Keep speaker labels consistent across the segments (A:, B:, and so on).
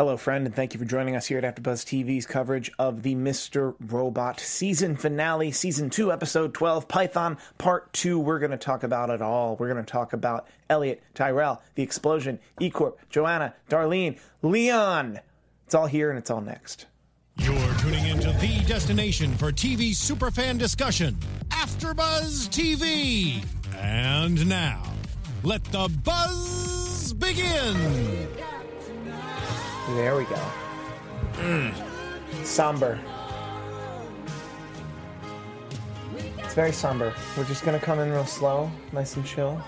A: Hello, friend, and thank you for joining us here at AfterBuzz TV's coverage of the Mr. Robot season finale, season two, episode 12, Python Part 2. We're going to talk about it all. We're going to talk about Elliot, Tyrell, the explosion, E Corp, Joanna, Darlene, Leon. It's all here and it's all next.
B: You're tuning into the destination for TV superfan discussion, AfterBuzz TV. And now, let the buzz begin.
A: There we go. Mm. Somber. It's very somber. We're just going to come in real slow, nice and chill.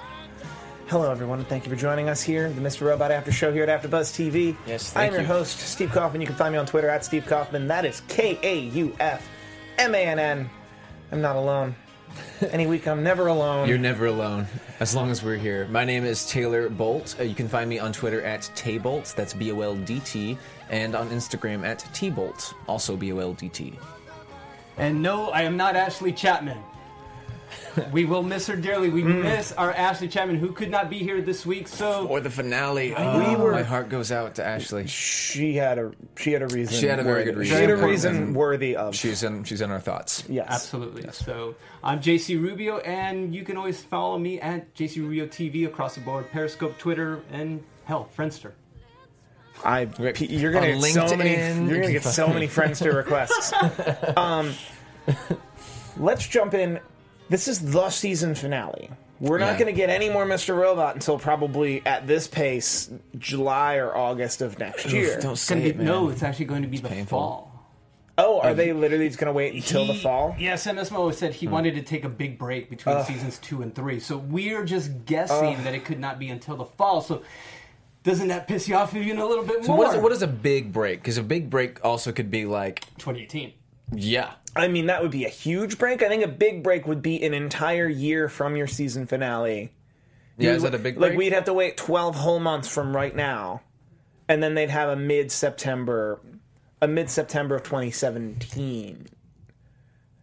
A: Hello, everyone, and thank you for joining us here, the Mr. Robot After Show here at AfterBuzz TV.
C: Yes,
A: I'm
C: thank
A: your
C: you.
A: host, Steve Kaufmann. You can find me on Twitter at Steve Kaufmann. That is K A U F M A N N. I'm not alone. Any week, I'm never alone.
C: You're never alone, as long as we're here. My name is Taylor Boldt. Uh, you can find me on Twitter at Tayboldt, that's B O L D T, and on Instagram at Tboldt, also B O L D T.
D: And no, I am not Ashley Chapman. we will miss her dearly. We miss our Ashley Chapman, who could not be here this week. So
C: Or the finale.
A: We
C: Oh,
A: were-
C: My heart goes out to Ashley.
A: she had a she had a reason.
C: She had a very good reason.
A: She had a reason worthy of.
C: She's in, she's in our thoughts.
A: yes,
D: absolutely. So I'm JC Rubio, and you can always follow me at JC Rubio TV across the board, Periscope, Twitter, and hell, Friendster.
A: I P- you're gonna
C: On
A: get so many
C: LinkedIn,
A: you're gonna get so many Friendster requests. um, let's jump in. This is the season finale. We're not
C: Yeah.
A: going to get any more Mr. Robot until probably at this pace, July or August of next year.
C: Don't say
D: gonna be
C: man.
D: no, it's actually going to be the
C: painful.
D: fall.
A: oh, are they literally just going to wait until the fall?
D: Yeah, Sam Esmail said he hmm. wanted to take a big break between seasons two and three. So we're just guessing that it could not be until the fall. So doesn't that piss you off even a little bit
C: So
D: more?
C: what is, what is a big break? Because a big break also could be like,
D: 2018.
C: yeah.
A: I mean, that would be a huge break. I think a big break would be an entire year from your season finale.
C: Yeah,
A: We
C: is that a big break?
A: Like we'd have to wait twelve whole months from right now, and then they'd have a mid September, a mid September of 2017.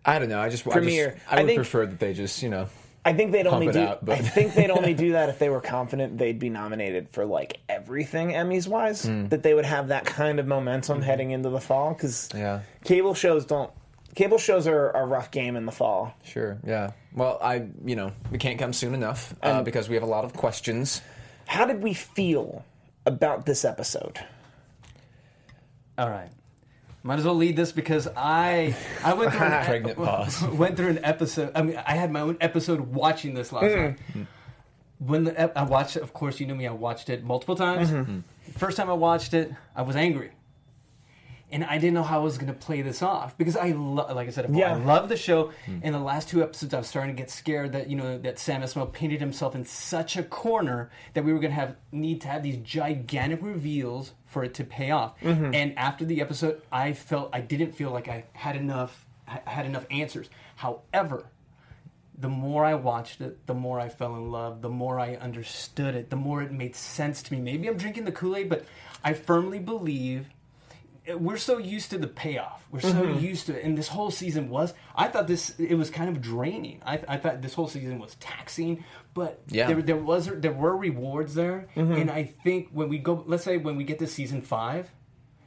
C: I don't know. I just, I,
A: Premiere.
C: just, I
A: I
C: would
A: think-
C: prefer that they just, you know.
A: I think they'd only do.
C: out,
A: I think they'd only do that if they were confident they'd be nominated for like everything Emmys wise.
C: Hmm.
A: That they would have that kind of momentum heading into the fall because
C: Yeah.
A: cable shows don't. Cable shows are a rough game in the fall.
C: Sure. Yeah. Well, I, you know, we can't come soon enough uh, because we have a lot of questions.
A: How did we feel about this episode?
D: All right. Might as well lead this because I I went through an,
C: Pregnant pause.
D: went through an episode. I mean, I had my own episode watching this last night. When the, I watched it, of course, you know me. I watched it multiple times. First time I watched it, I was angry, and I didn't know how I was going to play this off because I, lo- like I said, before,
A: Yeah.
D: I love the show. Hmm. In the last two episodes, I was starting to get scared that you know that Sam Esmail painted himself in such a corner that we were going to have need to have these gigantic reveals for it to pay off. Mm-hmm. And after the episode, I felt I didn't feel like I had enough I had enough answers. However, the more I watched it, the more I fell in love, the more I understood it, the more it made sense to me. Maybe I'm drinking the Kool Aid, but I firmly believe we're so used to the payoff. We're so
A: Mm-hmm.
D: used to it. And this whole season was, I thought this, it was kind of draining. I, I thought this whole season was taxing, but
C: Yeah.
D: there, there was, there were rewards there.
A: Mm-hmm.
D: And I think when we go, let's say when we get to season five,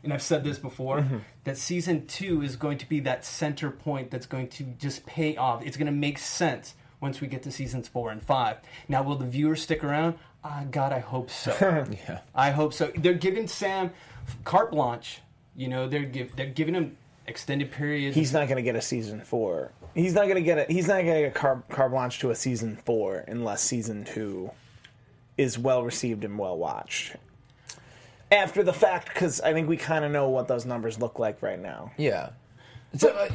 D: and I've said this before,
A: Mm-hmm.
D: that season two is going to be that center point that's going to just pay off. It's going to make sense once we get to seasons four and five. Now, will the viewers stick around? Ah, God, I hope so.
C: Yeah.
D: I hope so. They're giving Sam carte blanche. You know, they're give, they're giving him extended periods.
A: He's not going to get a season four. He's not going to get a. He's not going to get a car, car blanche to a season four unless season two is well received and well watched. After the fact, because I think we kind of know what those numbers look like right now.
C: Yeah. So, uh,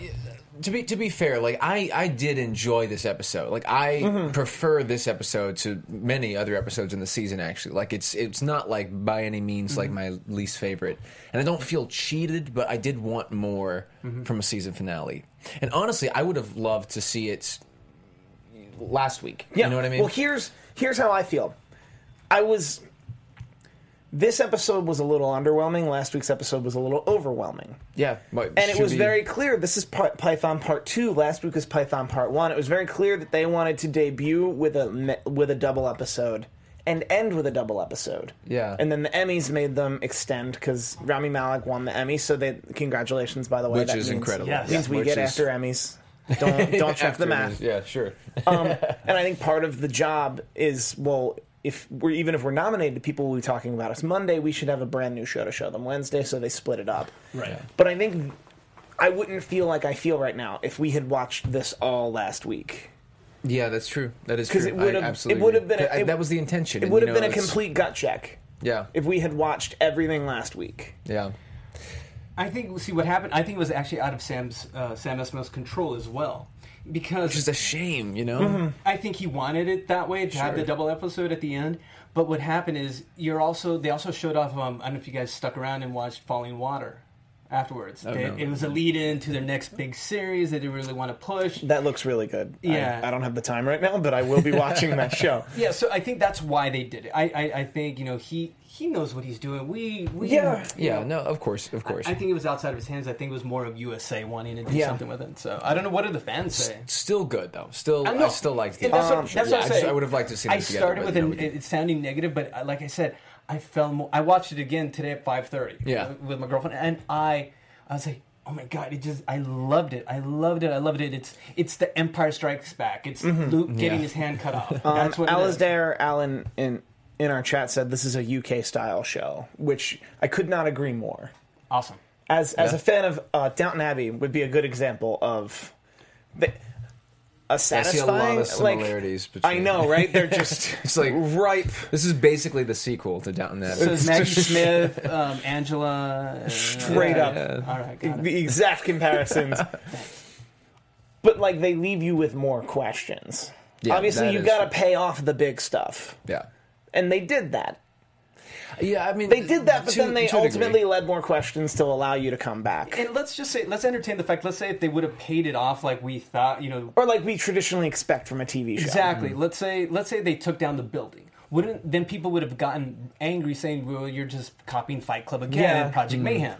C: to be to be fair, like I I did enjoy this episode. Like I
A: Mm-hmm.
C: prefer this episode to many other episodes in the season. Actually, like it's it's not like by any means like
A: Mm-hmm.
C: my least favorite, and I don't feel cheated. But I did want more
A: Mm-hmm.
C: from a season finale. And honestly, I would have loved to see it last week.
A: Yeah.
C: You know what I mean?
A: Well, here's here's how I feel. I was. This episode was a little underwhelming. Last week's episode was a little overwhelming.
C: yeah, but
A: And it was
C: be-
A: very clear. This is Py- Python Part Two. Last week was Python Part One. It was very clear that they wanted to debut with a with a double episode and end with a double episode.
C: Yeah.
A: And then the Emmys made them extend because Rami Malek won the Emmy. So they congratulations, by the way.
C: Which
A: That
C: is
A: means-
C: incredible.
D: Yes.
A: Means we get
C: is-
A: after Emmys. Don't don't check the math.
C: Yeah, sure.
A: Um, and I think part of the job is well, if we're even if we're nominated, people will be talking about us Monday. We should have a brand new show to show them Wednesday, so they split it up.
D: Right.
A: But I think I wouldn't feel like I feel right now if we had watched this all last week.
C: Yeah, that's true. That is true.
A: 'Cause it would've-
C: absolutely
A: it would've been a-
C: I-
A: it-
C: that was the intention.
A: It would have been a complete gut check
C: Yeah,
A: if we had watched everything last week.
C: yeah.
D: I think. See what happened. I think it was actually out of Sam's uh, Sam Esmail's control as well, because
C: Which is a shame, you know.
A: Mm-hmm.
D: I think he wanted it that way to have the double episode at the end. But what happened is you're also they also showed off. Um, I don't know if you guys stuck around and watched Falling Water afterwards. They-
C: no.
D: It was a lead in to their next big series that they really want to push.
A: That looks really good.
D: Yeah.
A: I, don't have the time right now, but I will be watching that show.
D: Yeah, so I think that's why they did it. I I, I think you know he he knows what he's doing. We we
A: Yeah.
C: Yeah,
D: know,
C: no, of course, of course.
D: I think it was outside of his hands. I think it was more of USA wanting to do
A: Yeah.
D: something with it. So I don't know what do the fans say.
C: Still good though. Still,
D: I
C: I, still liked
D: And
C: the
D: that's what,
C: episode.
D: that's
C: Yeah,
D: what
C: I,
D: I'm saying.
C: I would have liked to see them
D: I
C: together.
D: started
C: but,
D: with an,
C: we
D: it sounding negative, but uh, like I said, I felt more. I watched it again today at five thirty.
C: Yeah.
D: with my girlfriend, and I, I was like, oh my god, it just, I loved it. I loved it. I loved it. It's, it's the Empire Strikes Back. It's Luke getting
C: Yeah.
D: his hand cut off.
A: Um,
D: That's what it is.
A: Alasdair Allen in in our chat said this is a UK style show, which I could not agree more.
D: Awesome.
A: As as a fan of uh, Downton Abbey, would be a good example of the, a
C: I see a lot of
A: like,
C: similarities.
A: I know, right? They're just
C: It's like-
A: ripe.
C: This is basically the sequel to Downton Abbey.
D: So it's Maggie Smith, um, Angela, uh,
A: Straight up.
D: All right, got it.
A: the exact comparisons. but like they leave you with more questions.
C: Yeah,
A: Obviously, you
C: is
A: got to pay off the big stuff,
C: yeah,
A: and they did that.
C: Yeah. I mean,
A: They did that, but
C: to-
A: then they
C: to a degree.
A: ultimately led more questions to allow you to come back,
D: And let's just say, let's entertain the fact. Let's say if they would have paid it off like we thought, you know,
A: or like we traditionally expect from a TV show.
D: Exactly. Mm-hmm. Let's say let's say they took down the building. Wouldn't then people would have gotten angry saying, "Well, you're just copying Fight Club again
A: Yeah.
D: and Project mm-hmm. Mayhem."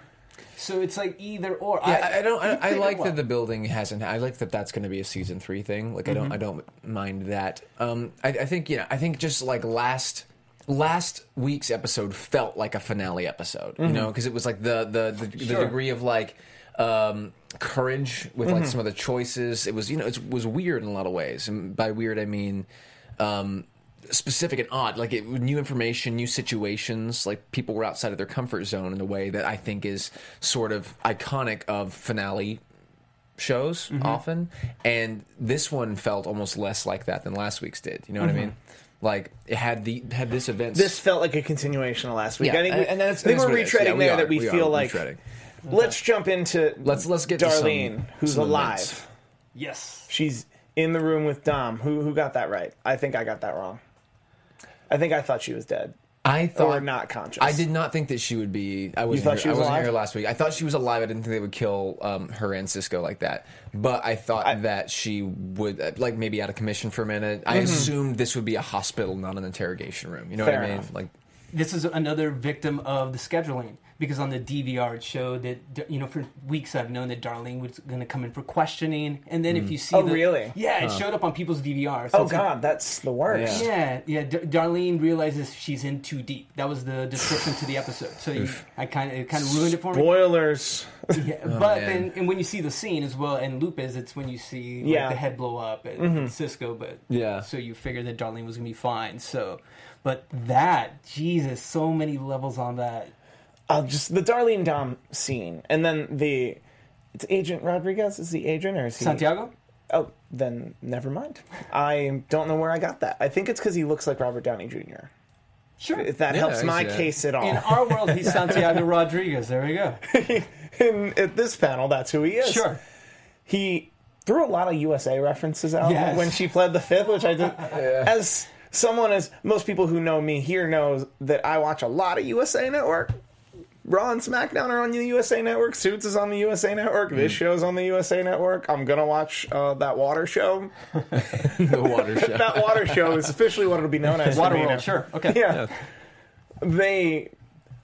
D: So it's like either or.
C: Yeah, I, I don't.
D: you
C: I, I like
D: well.
C: that the building hasn't. I like that that's going to be a season three thing. Like I don't. Mm-hmm. I don't mind that. Um, I, I think you know. I think just like last last week's episode felt like a finale episode. You know, because it was like the the the, the degree of like. Um, courage with like some of the choices. It was you know it was weird in a lot of ways, and by weird I mean um, specific and odd. Like it, new information, new situations. Like people were outside of their comfort zone in a way that I think is sort of iconic of finale shows
A: Mm-hmm.
C: often. And this one felt almost less like that than last week's did. You know what I mean? Like it had the had this event.
A: This felt like a continuation of last week.
C: Yeah,
A: I think we,
C: and- and that's-
A: I think
C: that's
A: we're
C: what it is.
A: retreading
C: Yeah, we
A: there
C: are.
A: that we,
C: We
A: feel like.
C: retreading.
A: Let's jump into
C: Let's let's get to some-
A: Darlene, who's
C: some
A: alive.
C: events.
D: yes.
A: She's in the room with Dom. Who who got that right? I think I got that wrong. I think I thought she was dead
C: I thought
A: or not conscious.
C: I did not think that she would be. I wasn't,
A: thought
C: here,
A: she was
C: I wasn't
A: alive?
C: here last week. I thought she was alive. I didn't think they would kill um, her and Cisco like that. But I thought that she would, uh, like, maybe out of commission for a minute. I assumed this would be a hospital, not an interrogation room. You know
A: Mm-hmm. Fair
C: what I mean?
A: enough.
C: Like,
D: This is another victim of the scheduling because on the DVR it showed that you know for weeks I've known that Darlene was going to come in for questioning, and then if you see,
A: Oh,
D: the-
A: really?
D: Yeah, it showed up on people's DVRs. So
A: Oh
D: it's like-
A: God, that's the worst.
D: Yeah, yeah. D- Darlene realizes she's in too deep. That was the description to the episode. So you, I kind of it kind of ruined it for me.
A: Spoilers.
D: Yeah, but
C: man.
D: then and when you see the scene as well, and Lupus, it's when you see like,
A: Yeah. Mm-hmm.
D: the head blow up and Cisco. But
C: Yeah.
D: so you figure that Darlene was gonna be fine. So, but that Jesus, so many levels on that.
A: Uh, just the Darlene Dom scene, and then the it's Agent Rodriguez. Is the agent or is he
D: Santiago.
A: Oh, then never mind. I don't know where I got that. I think it's because he looks like Robert Downey Jr.
D: Sure.
A: If that
C: Yeah,
A: helps my
C: see that.
A: case at all.
D: In our world, he's Santiago Rodriguez. There we go.
A: In- at this panel, that's who he is.
D: Sure.
A: he threw a lot of USA references out
D: Yes.
A: when she pled the fifth, which I did. As someone, as most people who know me here knows that I watch a lot of USA Network. Raw and SmackDown are on the USA Network. Suits is on the USA Network. This show's on the USA Network. I'm gonna watch uh, that water show.
C: the water show.
A: That water show is officially what it'll be known as.
D: Water
A: now.
D: Sure. Okay.
A: Yeah. They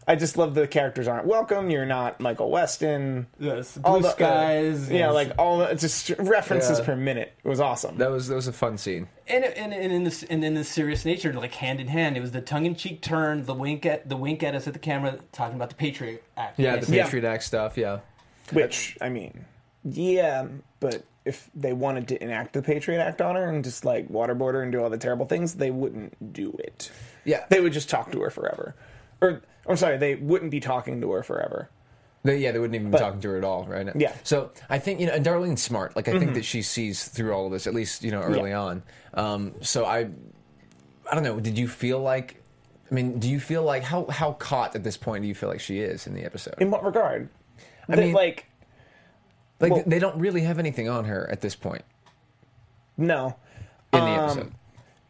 A: I just love the characters aren't welcome. You're not Michael Weston.
D: Yes,
A: All
D: blue
A: the- uh,
D: skies.
A: Yeah,
D: yes.
A: like all the just references
C: Yeah.
A: per minute. It was awesome.
C: That was that was a fun scene.
D: and, and, and in this and in this serious nature, like hand in hand, it was the tongue in cheek turn, the wink at the wink at us at the camera, talking about the Patriot Act.
C: Yeah,
D: Yes.
C: the
A: Yeah.
C: Patriot Act stuff. Yeah,
A: Which I mean, yeah, but if they wanted to enact the Patriot Act on her and just like waterboard her and do all the terrible things, they wouldn't do it.
C: yeah.
A: They would just talk to her forever. Or I'm sorry, they wouldn't be talking to her forever.
C: They, yeah, they wouldn't even
A: But-
C: be talking to her at all, right?
A: Yeah. Mm-hmm.
C: So I think you know, and Darlene's smart. Like I think that she sees through all of this, at least you know early
A: Yeah.
C: on. Um, so I, I don't know. Did you feel like? I mean, do you feel like how how caught at this point do you feel like she is in the episode?
A: In what regard?
C: I
A: That,
C: mean-
A: like
C: Like
A: well-
C: they don't really have anything on her at this point
A: no.
C: in the
A: Um,
C: episode.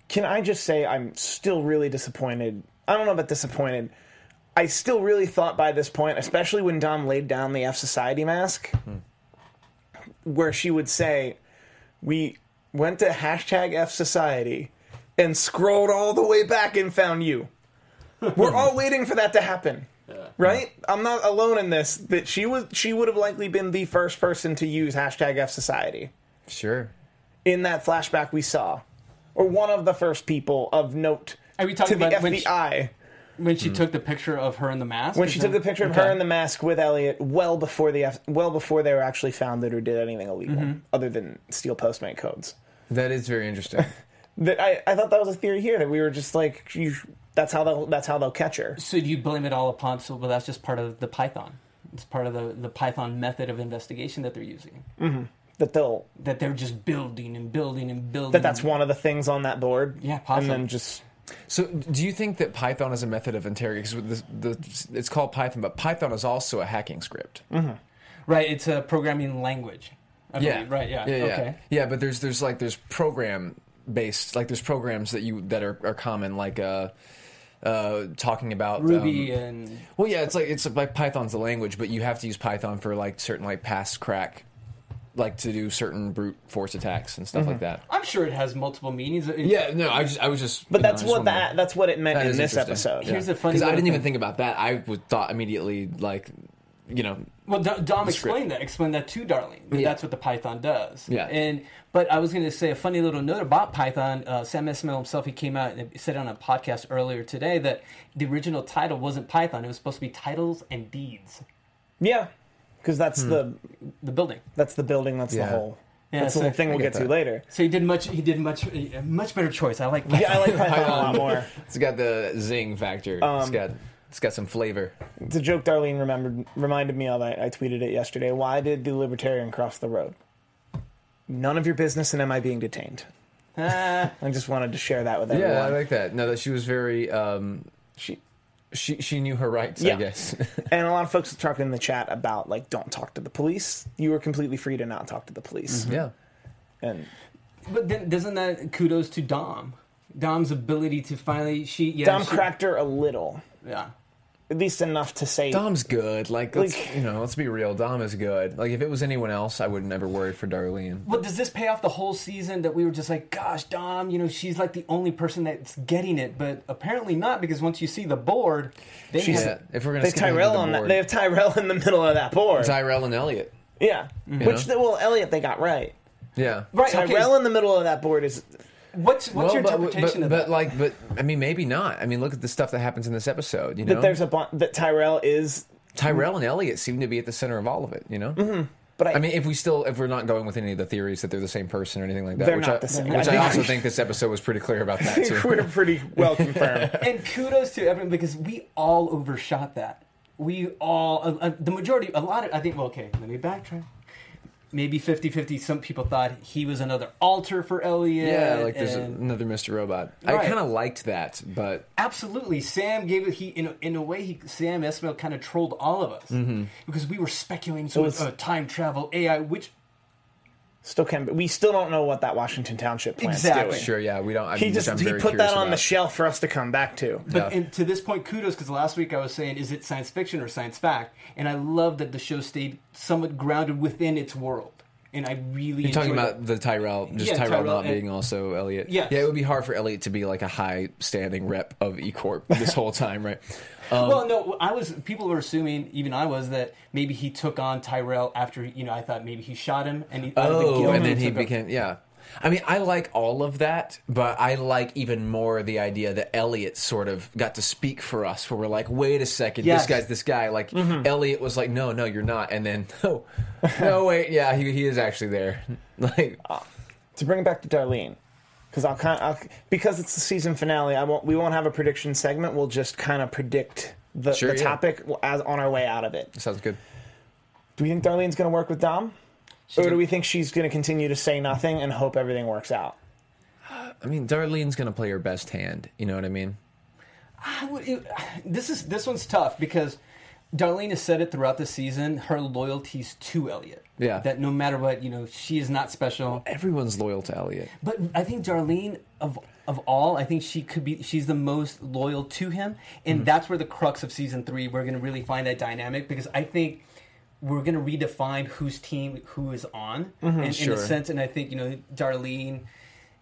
A: Can I just say I'm still really disappointed? I don't know about disappointed. I still really thought by this point, especially when Dom laid down the F Society mask, where she would say, We went to hashtag F Society and scrolled all the way back and found you. We're all waiting for that to happen. Right? I'm not alone in this. That she was she would have likely been the first person to use hashtag F Society
C: Sure.
A: in that flashback we saw, or one of the first people of note
D: Are we
A: to
D: talking
A: the
D: about when she-
A: FBI
D: when she took the picture of her in the mask.
A: when she took the picture of
D: Okay.
A: her in the mask with Elliot, well before the F- well before they were actually found founded or did anything illegal,
D: Mm-hmm.
A: other than steal Postmate codes.
C: That is very interesting.
A: That I, I thought that was a theory here that we were just like you, that's how they'll that's how they'll catch her.
D: So do you blame it all upon? So well, that's just part of the Python. It's part of the the Python method of investigation that they're using.
A: That they'll
D: That they're just building and building and building.
A: that that's one of the things on that board.
D: Yeah,
A: and then just
C: So, do you think that Python is a method of interrogation? Because the, the, it's called Python, but Python is also a hacking script.
D: right. It's a programming language. I
C: Yeah.
D: believe. Right. Yeah.
C: Yeah. Yeah.
D: Okay.
C: Yeah, but there's there's like there's program based like there's programs that you that are, are common like uh uh talking about
D: Ruby
C: um,
D: and
C: well yeah it's like it's like Python's the language but you have to use Python for like certain like pass crack like to do certain brute force attacks and stuff like that.
D: I'm sure it has multiple meanings. It-
C: Yeah, no, I just I was just
A: but
C: you know,
A: that's
C: I just
A: what
C: wanted
A: that that's what it meant
C: That
A: in
C: is
A: this
C: interesting.
A: episode.
D: Here's the funny
C: because I
D: little
C: didn't even think about that. I would thought immediately like you know
D: Well, Do- Dom
C: script.
D: explained that. Explained that to Darlene. that
C: Yeah.
D: That's what the Python does.
C: Yeah.
D: And but I was going to say a funny little note about Python. Uh, Sam Esmail himself, he came out and said on a podcast earlier today that the original title wasn't Python. It was supposed to be Titles and Deeds.
A: Yeah, because that's the
D: The building.
A: that's the building. That's
C: Hmm. Yeah.
A: the whole.
D: Yeah,
A: that's the
D: so-
A: whole thing
C: I
A: we'll
C: get
A: get, to
C: that.
A: later.
D: So he did much. He did much. A much better choice. I like. Python.
A: Yeah, I like Python a lot more.
C: it's got the zing factor. it's got it's got some flavor.
A: It's a joke Darlene remembered reminded me of. I, I tweeted it yesterday. Why did the libertarian cross the road? None of your business, and am I being detained? I just wanted to share that with everyone.
C: Yeah, I like that. No, that she was very. Um,
A: she,
C: she she knew her rights.
A: Yeah.
C: I guess.
A: and a lot of folks talked in the chat about like, don't talk to the police. You were completely free to not talk to the police. Mm-hmm.
C: yeah.
A: And
D: but then doesn't that kudos to Dom? Dom's ability to finally she yeah
A: Dom
D: she-
A: cracked her a little,
D: yeah
A: at least enough to say.
C: Dom's good. Like, let's
A: Like-
C: you know, let's be real. Dom is good. Like, if it was anyone else, I would never worry for Darlene.
D: Well, does this pay off the whole season that we were just like, gosh, Dom, you know, she's like the only person that's getting it, but apparently not because once you see the board, they
A: She's-
D: have,
C: Yeah, if we're gonna
A: they have
C: skip ahead to
A: Tyrell
C: the
A: on that.
C: board.
A: They have Tyrell in the middle of that board.
C: Tyrell and Elliot.
A: yeah, which
C: know?
A: well, Elliot they got right.
C: Yeah.
D: right. Okay.
A: Tyrell in the middle of that board is
D: what's what's
C: Well,
D: your
C: but,
D: interpretation
C: but,
D: of
C: but like, but I mean, maybe not. I mean, look at the stuff that happens in this episode. You know,
A: that there's a bu- that Tyrell is.
C: Tyrell and Elliot seem to be at the center of all of it. You know.
A: Mm-hmm. But I,
C: I mean, if we still, if we're not going with any of the theories that they're the same person or anything like that,
A: They're
C: which
A: not
C: I,
A: the same.
C: which
A: I
C: I, also think this episode was pretty clear about that too.
A: we're pretty well confirmed.
D: and kudos to everyone because we all overshot that. We all, uh, uh, the majority, a lot of, I think, well, okay, let me backtrack. Maybe 50 50. Some people thought he was another alter for Elliot.
C: Yeah, like there's
D: and-
C: another Mr. Robot. I kind of liked that, but
D: Absolutely, Sam gave it. He in a, in a way, he Sam Esmail kind of trolled all of us
C: Mm-hmm.
D: because we were speculating so
A: It was-
D: much uh, time travel AI, which
A: Still can't. We still don't know what that Washington Township plan's
D: Exactly.
A: doing.
C: sure, yeah, we don't. I
A: He
C: mean,
A: just
C: which I'm
A: he
C: very
A: put
C: curious
A: that on the
C: about.
A: shelf for us to come back to.
D: But
C: Yeah.
D: and to this point, kudos because last week I was saying, is it science fiction or science fact? And I love that the show stayed somewhat grounded within its world. And I really
C: You're talking about the Tyrell, just
D: Yeah,
C: Tyrell,
D: Tyrell
C: not
D: and-
C: being also Elliot.
D: Yes.
C: Yeah, it would be hard for Elliot to be like a high standing rep of E Corp this whole time, right? Um,
D: well, no, I was. People were assuming, even I was, that maybe he took on Tyrell after you know. I thought maybe he shot him, and he
C: oh, and then he became yeah. I mean, I like all of that, but I like even more the idea that Elliot sort of got to speak for us. Where we're like, wait a second,
D: Yes.
C: this guy's this guy. Like
A: Mm-hmm.
C: Elliot was like, no, no, you're not, and then oh, no, wait, yeah, he, he is actually there. Like,
A: to bring it back to Darlene, because I'll kind of because it's the season finale. I won't. We won't have a prediction segment. We'll just kind of predict the,
C: Sure,
A: the
C: yeah.
A: topic as on our way out of it.
C: sounds good.
A: Do we think Darlene's going to work with Dom, or do we think she's going to continue to say nothing and hope everything works out?
C: I mean, Darlene's gonna play her best hand. You know what I mean?
D: I would, it, this is this one's tough because Darlene has said it throughout the season. Her loyalties to Elliot.
C: Yeah.
D: That no matter what, you know, she is not special.
C: Everyone's loyal to Elliot.
D: But I think Darlene of of all, I think she could be. She's the most loyal to him, and
C: Mm-hmm.
D: that's where the crux of season three. We're going to really find that dynamic because I think we're going to redefine whose team who is on in, in
C: Mm-hmm. Sure.
D: a sense. And I think you know Darlene,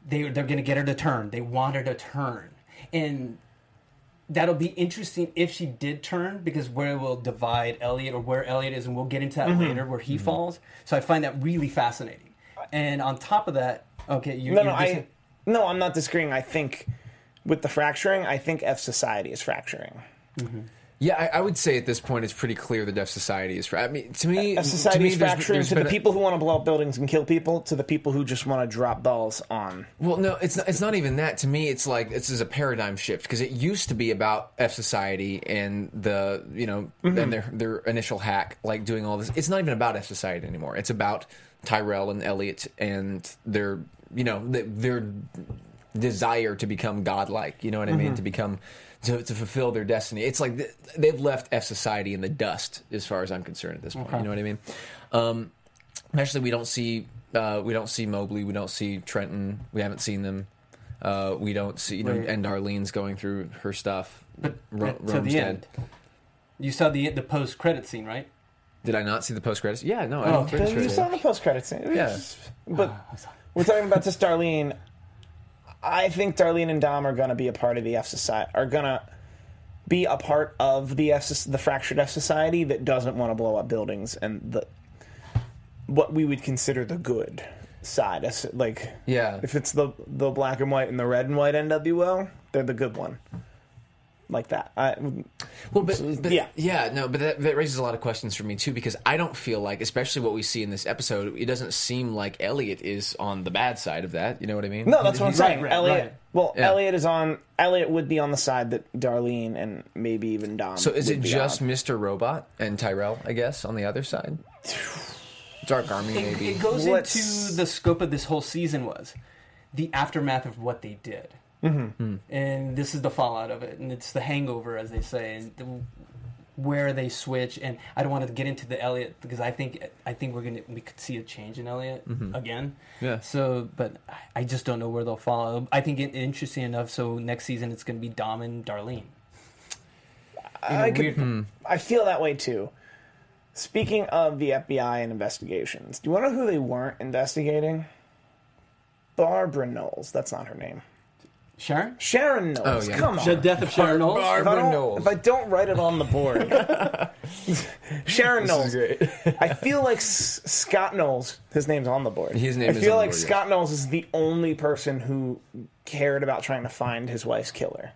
D: they they're going to get her to turn. They want her to turn, and that'll be interesting if she did turn because where will divide Elliot or where Elliot is, and we'll get into that
A: Mm-hmm.
D: later where he falls. So I find that really fascinating. And on top of that, okay, you,
A: No, no,
D: dis-
A: I no, I'm not disagreeing. I think with the fracturing, I think F society is fracturing.
C: Yeah, I, I would say at this point it's pretty clear the F Society is. fra- I mean, to me, to
A: society
C: me,
A: is fracturing
C: there's
A: to the
C: a-
A: people who want to blow up buildings and kill people, to the people who just want to drop balls on.
C: Well, no, it's not, it's not even that. To me, it's like this is a paradigm shift because it used to be about F Society and the you know
A: Mm-hmm.
C: and their their initial hack, like doing all this. It's not even about F Society anymore. It's about Tyrell and Elliot and their you know their desire to become godlike. You know what I
A: Mm-hmm.
C: mean? To become to, to fulfill their destiny. It's like th- they've left F Society in the dust, as far as I'm concerned at this point. You know what I mean? Um, Actually, we don't see uh, we don't see Mobley. We don't see Trenton. We haven't seen them. Uh, we don't see you know,
D: Right.
C: and Darlene's going through her stuff.
D: but
C: Ro-
D: to
C: Rome's
D: the
C: dead.
D: end. You saw the the post credit scene, right?
C: Did I not see the post credits? Yeah, no. I
D: Oh,
C: I'm
D: okay.
A: You saw the post credits scene,
C: Yeah.
A: But we're talking about just Darlene. I think Darlene and Dom are going to be a part of the F society. Are going to be a part of the F, the fractured F society that doesn't want to blow up buildings and the what we would consider the good side. Like,
C: Yeah.
A: if it's the the black and white and the red and white NWO, they're the good one. Like that. I,
C: Well, but, but
A: yeah.
C: yeah, no, but that, that raises a lot of questions for me too because I don't feel like, especially what we see in this episode, it doesn't seem like Elliot is on the bad side of that. You know what I mean?
A: No, that's what I'm saying.
D: right,
A: Elliot.
D: right.
A: Well,
C: Yeah.
A: Elliot is on. Elliot would be on the side that Darlene and maybe even Dom.
C: So is it just
A: on.
C: Mr. Robot and Tyrell? I guess on the other side. Dark Army,
D: It,
C: maybe.
D: it goes
A: Let's-
D: into the scope of this whole season was the aftermath of what they did, mm-hmm. Hmm. and this is the fallout of it, and it's the hangover, as they say, and the, where they switch. And I don't want to get into the Elliot because I think I think we're gonna we could see a change in Elliot mm-hmm. again.
C: Yeah.
D: So, but I just don't know where they'll follow. I think it interesting enough. So next season it's gonna be Dom and Darlene. In a
A: I, could,
D: weird- hmm.
A: I feel that way too. Speaking of the FBI and investigations, do you want to know who they weren't investigating? Barbara Knowles. That's not her name.
D: Sharon,
A: Sharon Knowles.
C: Oh, yeah.
A: Come on.
D: the death of Sharon Knowles.
A: if, I
C: Barbara
A: don't,
C: Knowles.
A: if I don't write it on the board, Sharon Knowles.
C: great.
A: I feel like S- Scott Knowles. His name's on the board.
C: His name
A: I
C: is
A: feel
C: on the
A: like
C: board, yes.
A: Scott Knowles is the only person who cared about trying to find his wife's killer.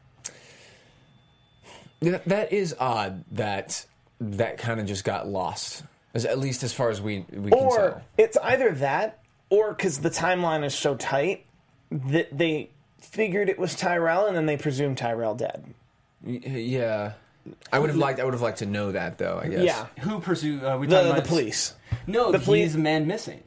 C: That, that is odd that that kind of just got lost. As, at least as far as we we can
A: or
C: tell.
A: it's either that or because the timeline is so tight that they figured it was Tyrell and then they presumed Tyrell dead.
C: Y- Yeah, I would have liked. I would have liked to know that though. I guess.
A: Yeah,
D: Who pursue? Uh, we
A: the,
D: talking
A: the
D: about
A: police.
D: No,
A: The
D: the
A: police-
D: he's a man missing.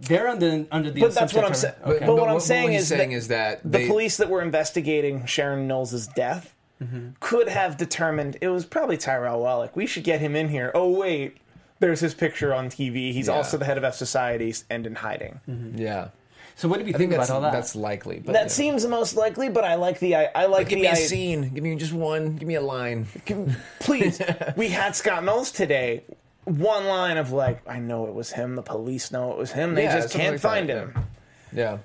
D: They're under under the.
A: But that's what I'm saying.
D: Okay.
A: But, what
C: But
A: I'm saying,
C: what he's
A: is,
C: saying
A: that
C: is that
A: the
C: they-
A: police that were investigating Sharon Knowles' death
C: Mm-hmm.
A: could have determined it was probably Tyrell Wellick. We should get him in here. Oh wait, there's his picture on TV. He's
C: Yeah.
A: also the head of F Societies and in hiding.
C: Yeah.
D: So what do we
C: I
D: think,
C: think that's
D: about all that?
C: that's likely. But
A: That
C: yeah.
A: seems the most likely, but I like the I, I like
C: Give
A: the
C: me a
A: I-
C: scene. Give me just one. Give me a line.
A: Can- please. we had Scott Knowles today. one line of like, I know it was him. The police know it was him. They
C: Yeah,
A: just can't
C: like
A: find
C: yeah.
A: him.
C: Yeah,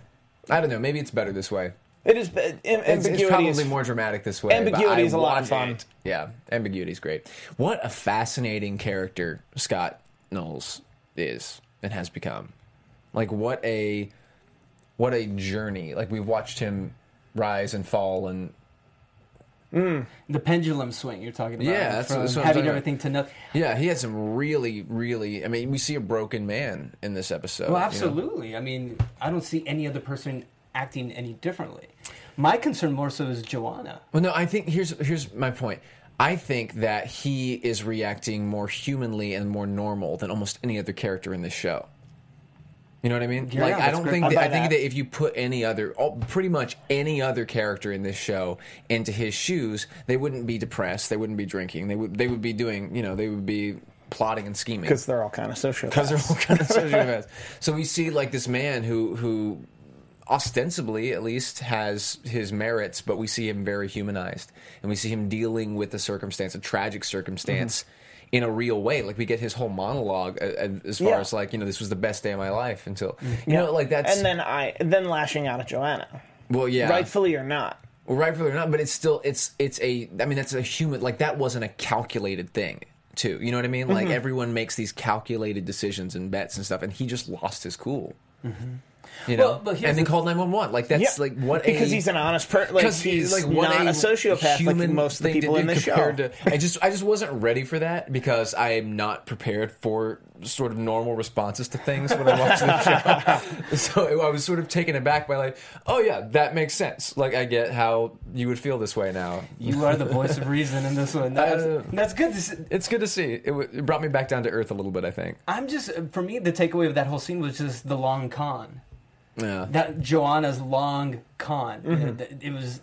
C: I don't know. Maybe it's better this way.
A: It is am-
C: It's,
A: ambiguity.
C: it's probably
A: is-
C: more dramatic this way. but
A: Ambiguity is a lot of fun.
C: it. Yeah, ambiguity is great. What a fascinating character Scott Knowles is and has become. Like what a what a journey. Like we've watched him rise and fall and mm.
D: The pendulum swing you're talking about.
C: Yeah, that's-
D: from
C: that's what I'm
D: having
C: talking about.
D: everything to nothing.
C: yeah, he had some really, really. I mean, we see a broken man in this episode.
D: Well,
C: you know?
D: absolutely. I mean, I don't see any other person acting any differently. My concern more so is Joanna.
C: Well, no, I think here's here's my point. I think that he is reacting more humanly and more normal than almost any other character in this show. You know what I mean?
D: Yeah,
C: like I don't think that, I think
A: that.
C: that if you put any other, all, pretty much any other character in this show into his shoes, they wouldn't be depressed. They wouldn't be drinking. They would they would be doing you know they would be plotting and scheming
A: because they're all kind of sociopaths.
C: because they're all kind of sociopaths. So we see like this man who who ostensibly at least has his merits, but we see him very humanized, and we see him dealing with a circumstance, a tragic circumstance. Mm-hmm. In a real way, like we get his whole monologue uh, uh, as far
A: Yeah.
C: as like you know this was the best day of my life until you
A: Yeah.
C: know like that's
A: and then I then lashing out at Joanna,
C: well yeah
A: rightfully or not.
C: well, rightfully or not, but it's still it's it's a I mean that's a human like that wasn't a calculated thing too. You know what I mean?
A: Mm-hmm.
C: Like everyone makes these calculated decisions and bets and stuff, and he just lost his cool. You know,
D: Well, but here's
C: and then
D: the-
C: called nine one one. Like that's
A: Yeah,
C: what a
A: because he's an honest person. Like
C: 'cause
A: he's
C: like
A: like
C: what
A: not a, sociopath like
C: human
A: most of the
C: thing to
A: people
C: do
A: in the show.
C: compared To, I just I just wasn't ready for that because I am not prepared for sort of normal responses to things when I watch the show. so I was sort of taken aback by like, oh yeah, that makes sense. Like I get how you would feel this way now.
D: You are the voice of reason in this one. That's,
C: Uh,
D: that's good. To see.
C: It's good to see. It, w- it brought me back down to earth a little bit. I think.
D: I'm just for me the takeaway of that whole scene was just the long con.
C: Yeah.
D: That Joanna's long con.
C: Mm-hmm.
D: it was.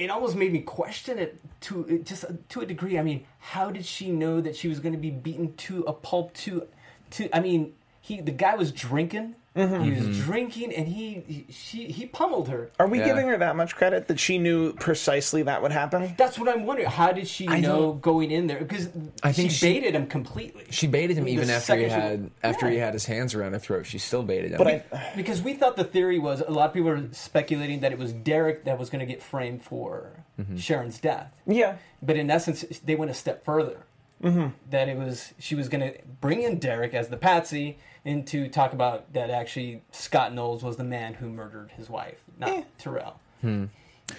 D: It almost made me question it to it just to a degree. I mean, how did she know that she was going to be beaten to a pulp? To, to I mean, he the guy was drinking. He
C: Mm-hmm.
D: was drinking, and he, he she he pummeled her.
A: Are we
C: Yeah.
A: giving her that much credit that she knew precisely that would happen?
D: That's what I'm wondering. How did she
C: I
D: know
C: don't-
D: going in there? Because
C: I think
D: she,
C: she-
D: baited him completely.
C: She baited him
D: The
C: even after he
D: second she-
C: had after he
D: Yeah.
C: had his hands around her throat. She still baited him.
A: But I,
D: Because we thought the theory was a lot of people were speculating that it was Derek that was going to get framed for
C: Mm-hmm.
D: Sharon's death,
A: yeah,
D: but in essence, they went a step further.
C: Mm-hmm.
D: That it was she was going to bring in Derek as the patsy and to talk about that actually Scott Knowles was the man who murdered his wife, not
A: Eh.
D: Tyrell.
C: Hmm.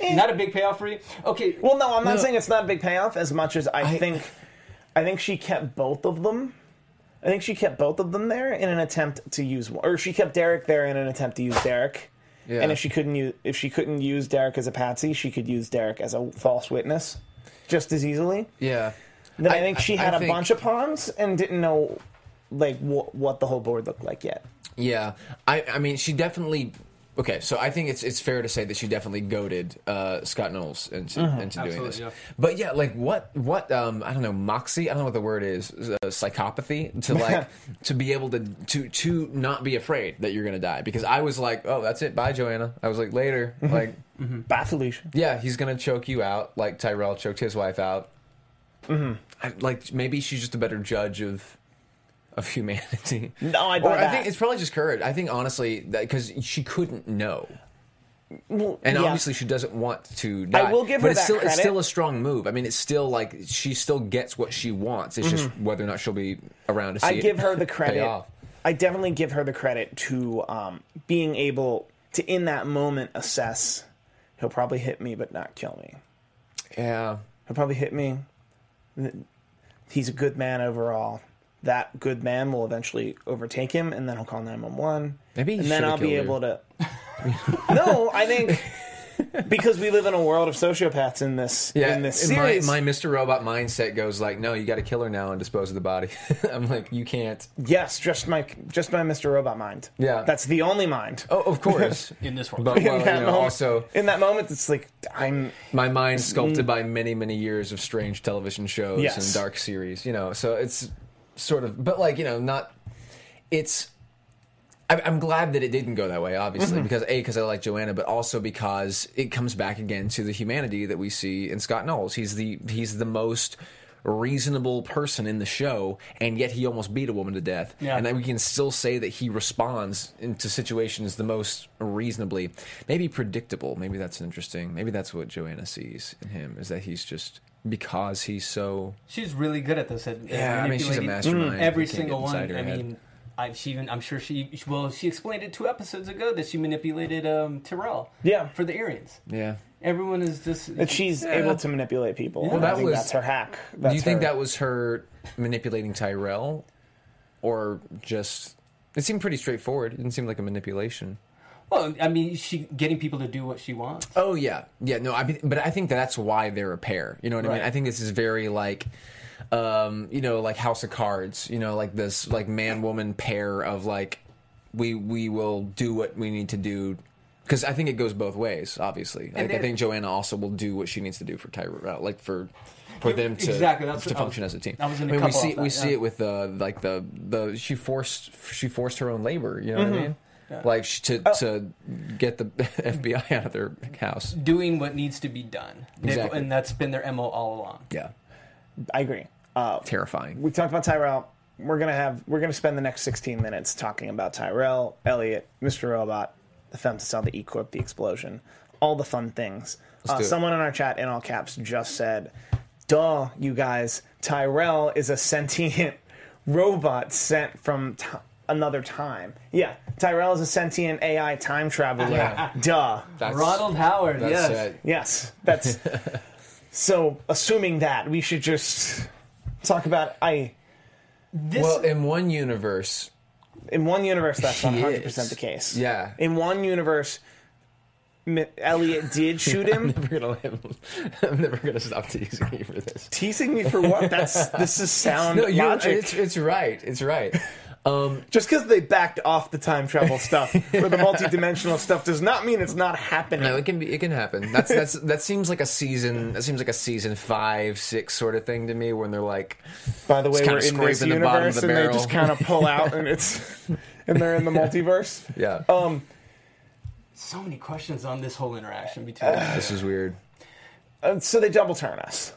D: Not a big payoff for you. Okay,
A: Well, no, I'm not
C: No.
A: saying it's not a big payoff as much as I, think. I think she kept both of them. I think she kept both of them there in an attempt to use, or she kept Derek there in an attempt to use Derek.
C: Yeah.
A: And if she couldn't use, if she couldn't use Derek as a patsy, she could use Derek as a false witness, just as easily.
C: yeah.
A: Then I,
C: I-
A: think she
C: I-
A: had
C: I
A: a
C: think-
A: bunch of pawns and didn't know, like wh- what the whole board looked like yet.
C: Yeah, I, I mean, she definitely. Okay, so I think it's it's fair to say that she definitely goaded uh, Scott Knowles into, into doing
D: Absolutely,
C: this.
D: yeah.
C: But yeah, like what what um, I don't know moxie. I don't know what the word is. Uh, psychopathy to like to be able to to to not be afraid that you're gonna die. Because I was like, oh, that's it. Bye, Joanna. I was like, later. Like,
A: Bye, Felicia.
C: yeah, he's gonna choke you out like Tyrell choked his wife out. I, like maybe she's just a better judge of of humanity.
A: No, I
C: don't.
A: Or
C: I
A: that.
C: think it's probably just courage. I think honestly because she couldn't know,
A: Well,
C: and
A: yeah.
C: obviously she doesn't want to die.
A: will give
C: but
A: her
C: it's
A: that
C: still it's still a strong move. I mean, it's still like she still gets what she wants. It's just whether or not she'll be around to see
A: Mm-hmm. I give her the credit. I definitely give her the credit to um, being able to, in that moment, assess. He'll probably hit me, but not kill me.
C: Yeah,
A: He'll probably hit me. He's a good man overall. That good man will eventually overtake him, and then he'll call nine one one.
C: Maybe he
A: and then I'll be
C: her.
A: able to. no, I think because we live in a world of sociopaths in this
C: yeah.
A: in this
C: and my,
A: series.
C: my Mr. Robot mindset goes like, no, you got to kill her now and dispose of the body. I'm like, you can't.
A: yes, just my just my Mr. Robot mind.
C: Yeah.
A: that's the only mind.
C: Oh, of course.
D: in this world.
C: But well,
A: in
C: you
A: that
C: know,
A: moment,
C: also
A: in that moment, it's like I'm.
C: my mind sculpted by many many years of strange television shows
A: Yes.
C: and dark series you know so it's sort of but like you know not it's I- I'm glad that it didn't go that way, obviously,
A: Mm-hmm.
C: because a because I like Joanna, but also because it comes back again to the humanity that we see in Scott Knowles. He's the he's the most reasonable person in the show, and yet he almost beat a woman to death.
D: Yeah.
C: And then we can still say that he responds into situations the most reasonably, maybe predictable. Maybe that's interesting. Maybe that's what Joanna sees in him is that he's just because he's so
D: She's really good at this. At,
C: Yeah, I mean, she's a mastermind.
D: Every single one. I
C: head.
D: Mean, I, she even. I'm sure she. Well, she explained it two episodes ago that she manipulated um, Tyrell.
A: Yeah.
D: For the Arians.
C: yeah.
D: Everyone is just.
A: That she's able to manipulate people.
C: Well,
A: and I
C: that
A: think
C: was-
A: that's her hack.
C: Do you think
A: her-
C: that was her manipulating Tyrell, or just? It seemed pretty straightforward. It didn't seem like a manipulation.
D: Well, I mean, she getting people to do what she wants.
C: Oh yeah, yeah. No, I mean, but I think that that's why they're a pair. You know what I mean? I think this is very like, um, you know, like House of Cards. You know, like this like man woman pair of like, we we will do what we need to do. Because I think it goes both ways. Obviously, like, I think Joanna also will do what she needs to do for Tyrell, like for for them to
D: Exactly, that's-
C: to function
D: was-
C: as a team.
D: I was in a
C: mean, we see
D: that,
C: we see it with the like the the she forced she forced her own labor. You know
D: Mm-hmm.
C: what I mean? Like sh- to
D: Oh.
C: to get the FBI out of their house.
D: Doing what needs to be done. They've-
C: Exactly.
D: And that's been their MO all along.
C: Yeah,
A: I agree. Uh,
C: terrifying.
A: we talked about Tyrell. We're gonna have we're gonna spend the next 16 minutes talking about Tyrell, Elliot, Mr. Robot, the femtocell, the E Corp, the explosion, all the fun things. Uh, someone in our chat in all caps just said, "Duh, you guys! Tyrell is a sentient robot sent from t- another time. Yeah, Tyrell is a sentient AI time traveler. Duh.
C: That's,
D: Ronald Howard,
C: That's
D: yes.
C: it.
A: Yes, that's so. Assuming that, we should just talk about I."
D: This,
C: Well, in one universe,
A: In one universe, that's
C: He
A: 100%
C: is.
A: the case.
C: Yeah.
A: In one universe, Elliot did shoot him.
C: I'm never gonna I'm never gonna stop teasing you for this.
A: Teasing me for what? That's this is sound
C: No,
A: logic.
C: it's it's right. It's right. Um,
A: Just because they backed off the time travel stuff for the multidimensional stuff does not mean it's not happening.
C: no, it can be. It can happen. That's that's that seems like a season. That seems like a season five, six sort of thing to me. When they're like,
A: By the way,
C: It's
A: we're in this
C: scraping the bottom of
A: universe,
C: the
A: and they
C: barrel.
A: just kind of pull out, and it's and they're in the multiverse.
C: yeah,
A: Um,
D: so many questions on this whole interaction between
C: this is weird.
A: and so they double turn us.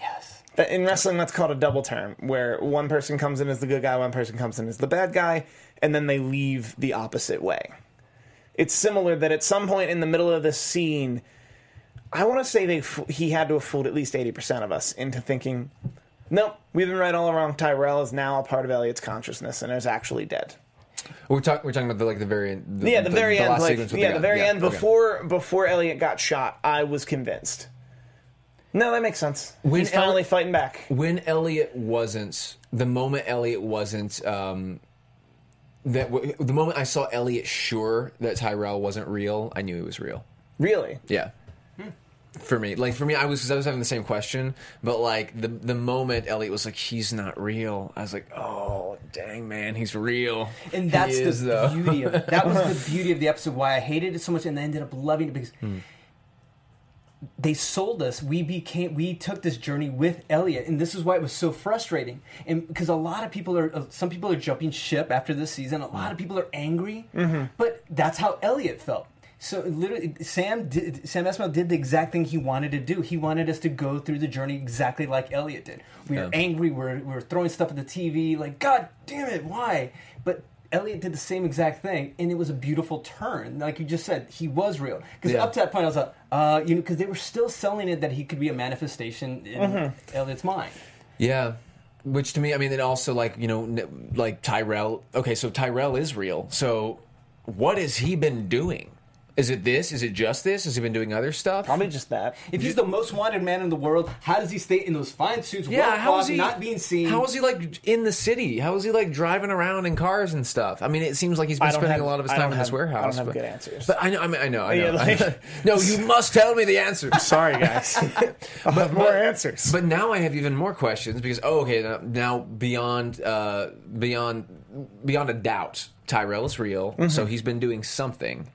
D: Yes.
A: Uh, in wrestling, that's called a double turn, where one person comes in as the good guy, one person comes in as the bad guy, and then they leave the opposite way. It's similar that at some point in the middle of this scene, I want to say they he had to have fooled at least eighty percent of us into thinking, nope, we've been right all along. Tyrell is now a part of Elliot's consciousness and is actually dead.
C: We're talking. We're talking about the like the very the,
A: Yeah, the, very end, like, yeah,
C: the,
A: very end before before Elliot got shot. I was convinced. No, that makes sense.
C: When
A: He's finally
C: Elliot-
A: fighting back.
C: when Elliot wasn't the moment Elliot wasn't um, that w- the moment I saw Elliot sure that Tyrell wasn't real, I knew he was real.
A: Really?
C: Yeah. For me, like for me, I was 'cause I was having the same question, but like the the moment Elliot was like, "He's not real," I was like, "Oh, dang man, he's real."
D: And that's
C: He
D: the
C: though.
D: beauty of that was the beauty of the episode. Why I hated it so much, and I ended up loving it because
C: Hmm.
D: They sold us. We became we took this journey with Elliot, and this is why it was so frustrating. And because a lot of people are, uh, some people are jumping ship after this season. A lot of people are angry, but that's how Elliot felt. So literally, Sam did, Sam Esmail did the exact thing he wanted to do. He wanted us to go through the journey exactly like Elliot did. We were angry. We're we're throwing stuff at the TV. Like God damn it, why? But Elliot did the same exact thing, and it was a beautiful turn. Like you just said, he was real. Because
C: Yeah.
D: up to that point, I was like, uh, you know, because they were still selling it that he could be a manifestation in Elliot's mind.
C: Yeah. Which to me, I mean, it also like you know, like Tyrell. Okay, so Tyrell is real. So what has he been doing? Is it this? Is it just this? Has he been doing other stuff?
A: Probably just that.
D: If he's the most wanted man in the world, how does he stay in those fine suits?
C: Yeah, how is he
D: not being seen?
C: How is he like in the city? How is he like driving around in cars and stuff? I mean, it seems like he's been spending
A: have-
C: a lot of his time in this warehouse.
A: I don't have
C: but,
A: good answers.
C: But I know, I, mean, I know, I know.
A: Yeah, like-
C: no, you must tell me the answer.
A: Sorry, guys. I'll have more
C: but-
A: answers.
C: But now I have even more questions because oh, okay, now, now beyond uh, beyond beyond a doubt, Tyrell is real.
A: Mm-hmm.
C: So he's been doing something.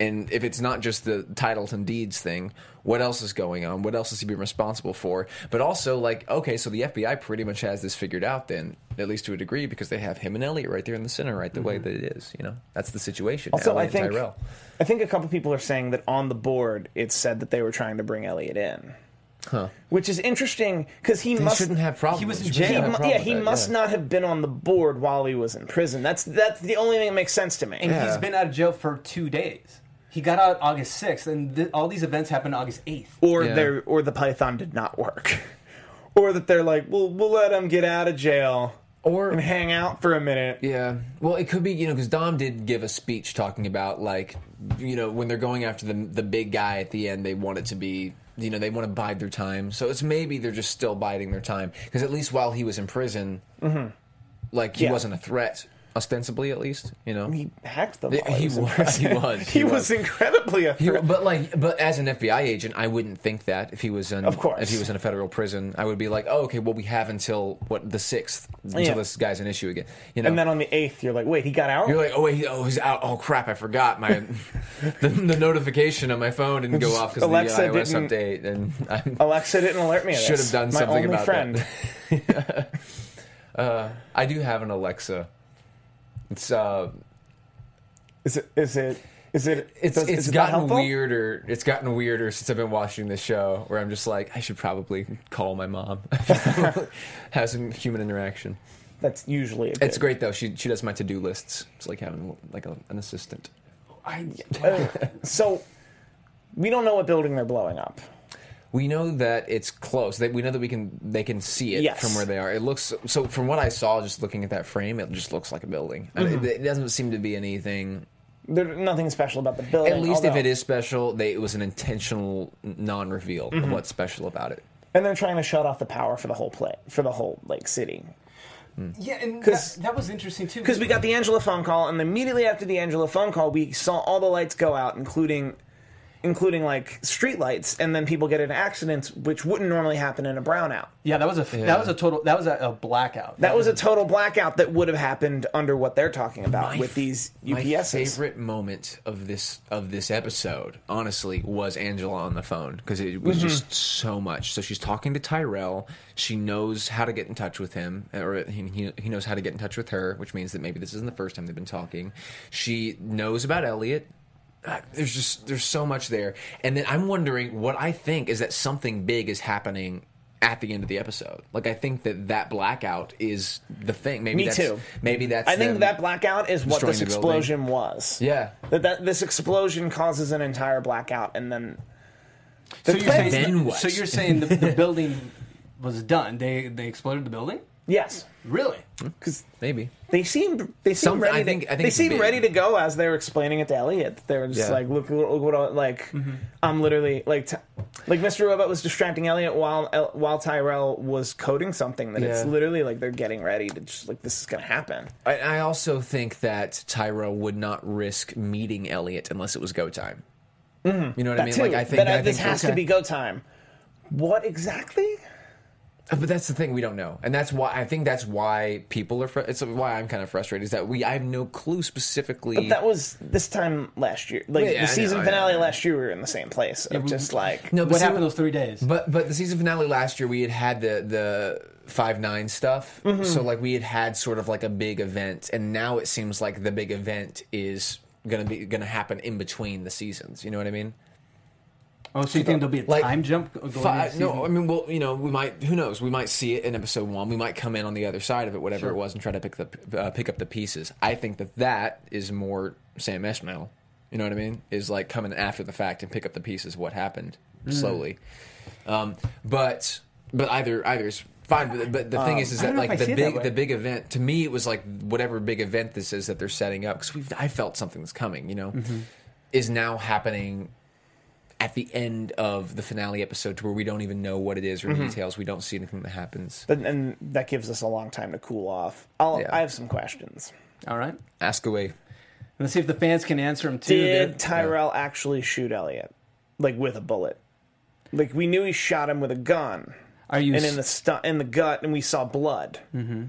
C: And if it's not just the titles and deeds thing, what else is going on? What else has he been responsible for? But also, like, okay, so the FBI pretty much has this figured out then, at least to a degree, because they have him and Elliot right there in the center, right the way that it is. You know, that's the situation.
A: Mm-hmm. Also,
C: Elliot
A: I think
C: Tyrell.
A: I think a couple people are saying that on the board it said that they were trying to bring Elliot in. Which is interesting because he
C: He
A: must
C: shouldn't have problems.
D: he was in jail.
C: shouldn't
A: He, mu- yeah, he
C: that,
A: must
C: yeah.
A: not have been on the board while he was in prison. That's that's the only thing that makes sense to me.
D: and
C: Yeah.
D: he's been out of jail for two days. He got out August 6th, and th- all these events happened August 8th.
A: or
C: Yeah.
A: they're or the python did not work, or that they're like, we'll we'll let him get out of jail
C: Or
A: and hang out for a minute.
C: Yeah. Well, it could be, you know, because Dom did give a speech talking about, like, you know, when they're going after the, the big guy at the end, they want it to be, you know, they want to bide their time. So it's maybe they're just still biding their time. Because at least while he was in prison, mm-hmm. like, he
A: Yeah.
C: wasn't a threat, ostensibly at least, you know?
A: He hacked them.
C: Yeah, he was, he was,
A: He,
C: he
A: was,
C: was.
A: incredibly a
C: He- but like, but as an FBI agent, I wouldn't think that if he was in,
A: Of course.
C: if he was in a federal prison, I would be like, oh, okay, well, we have until what the sixth until
A: Yeah.
C: this guy's an issue again, you know.
A: and then on the eighth, you're like, wait, he got out.
C: You're like, oh wait, oh he's out. Oh crap, I forgot my the, the notification on my phone didn't go off because of the iOS update, and I
A: Alexa didn't alert me.
C: Should have done
A: My
C: something about
A: friend.
C: that. uh, I do have an Alexa. It's uh,
A: Is it? Is it? Is it?
C: it's
A: does-
C: it's
A: it
C: gotten
A: helpful?
C: weirder. It's gotten weirder since I've been watching this show, where I'm just like, I should probably call my mom, have some human interaction.
A: That's usually. A
C: It's great though. She she does my to do lists. It's like having like a, an assistant.
D: I,
A: So we don't know what building they're blowing up.
C: We know that it's close. That we know that we can they can see it
A: Yes.
C: from where they are. It looks so. From what I saw, just looking at that frame, it just looks like a building.
A: Mm-hmm.
C: mean, it, doesn't seem to be anything.
A: There's nothing special about the building.
C: At least if it is special, they, it was an intentional non-reveal
A: Mm-hmm.
C: of what's special about it.
A: and they're trying to shut off the power for the whole play for the whole like city.
D: yeah, and that, that was interesting too.
A: Because we got the Angela phone call, and immediately after the Angela phone call, we saw all the lights go out, including including like street lights, and then people get in accidents, which wouldn't normally happen in a brownout.
D: yeah, that was a
C: Yeah.
D: that was a total that was a, a blackout.
A: That was a total blackout that would have happened under what they're talking about with these
C: My
A: UPSs.
C: favorite moment of this of this episode, honestly, was Angela on the phone because it was
A: Mm-hmm.
C: just so much. So she's talking to Tyrell. She knows how to get in touch with him, or he, he- he knows how to get in touch with her, which means that maybe this isn't the first time they've been talking. She knows about Elliot. Uh, There's just there's so much there, and then I'm wondering what I think is that something big is happening at the end of the episode. Like I think that that blackout is the thing. Maybe
A: Me
C: that's,
A: too.
C: Maybe that's
A: I think that blackout is what this
C: the building.
A: explosion was.
C: Yeah.
A: That, that this explosion causes an entire blackout, and then
D: so you're saying
C: Then what?
D: so you're saying the, the building was done. They they exploded the building.
A: Yes,
D: Really?
A: because
C: maybe.
A: they seemed they seemed
C: Something-
A: ready.
C: I think-
A: to,
C: I think
A: they
C: it's
A: seemed
C: big.
A: ready to go as they were explaining it to Elliot. They were just
C: Yeah.
A: like, "Look, look, look what I, like
D: Mm-hmm.
A: I'm literally like t- like Mr. Robot was distracting Elliot while El- while Tyrell was coding something that it's
C: Yeah.
A: literally like they're getting ready to just like this is gonna happen."
C: I, I also think that Tyrell would not risk meeting Elliot unless it was go time. You know what I
A: Mm-hmm. That
C: mean?
A: too.
C: Like I think,
A: that
C: I
A: this
C: think
A: has to be go time. What exactly?
C: Uh, but that's the thing we don't know, and that's why I think that's why people are. Fr- it's why I'm kind of frustrated is that we I have no clue specifically.
A: That was this time last year. Like
C: Yeah, I
A: the season
C: know,
A: finale last year, we were in the same place. Of
D: we-
A: just like
C: no,
D: What
C: see,
D: happened those three days?
C: But but the season finale last year we had had the the five nine stuff,
A: Mm-hmm.
C: so like we had had sort of like a big event, and now it seems like the big event is gonna be gonna happen in between the seasons. You know what I mean?
D: Oh, so you think there'll be a
C: like,
D: time jump? Going
C: Fi-
D: into
C: no, I mean, well, you know, we might. Who knows? We might see it in episode one. We might come in on the other side of it, whatever
D: Sure.
C: it was, and try to pick the uh, pick up the pieces. I think that that is more Sam Esmail. You know what I mean? Is like coming after the fact and pick up the pieces of what happened
D: Mm.
C: slowly. Um, but but either either is fine. But, but the thing is, is
D: Um,
C: that like the
D: see it that
C: big the big event to me, it was like whatever big event this is that they're setting up because we've I felt something that's coming. You know,
D: Mm-hmm.
C: is now happening at the end of the finale episode to where we don't even know what it is or
D: Mm-hmm.
C: details. We don't see anything that happens.
A: and, and that gives us a long time to cool off. I'll,
C: Yeah.
A: I have some questions.
D: All right.
C: Ask away.
D: Let's see if the fans can answer them too.
A: Did
D: They're-
A: Tyrell actually shoot Elliot, like with a bullet? Like we knew he shot him with a gun,
D: Are you
A: and in the stu- in the gut, and we saw blood. Mm-hmm.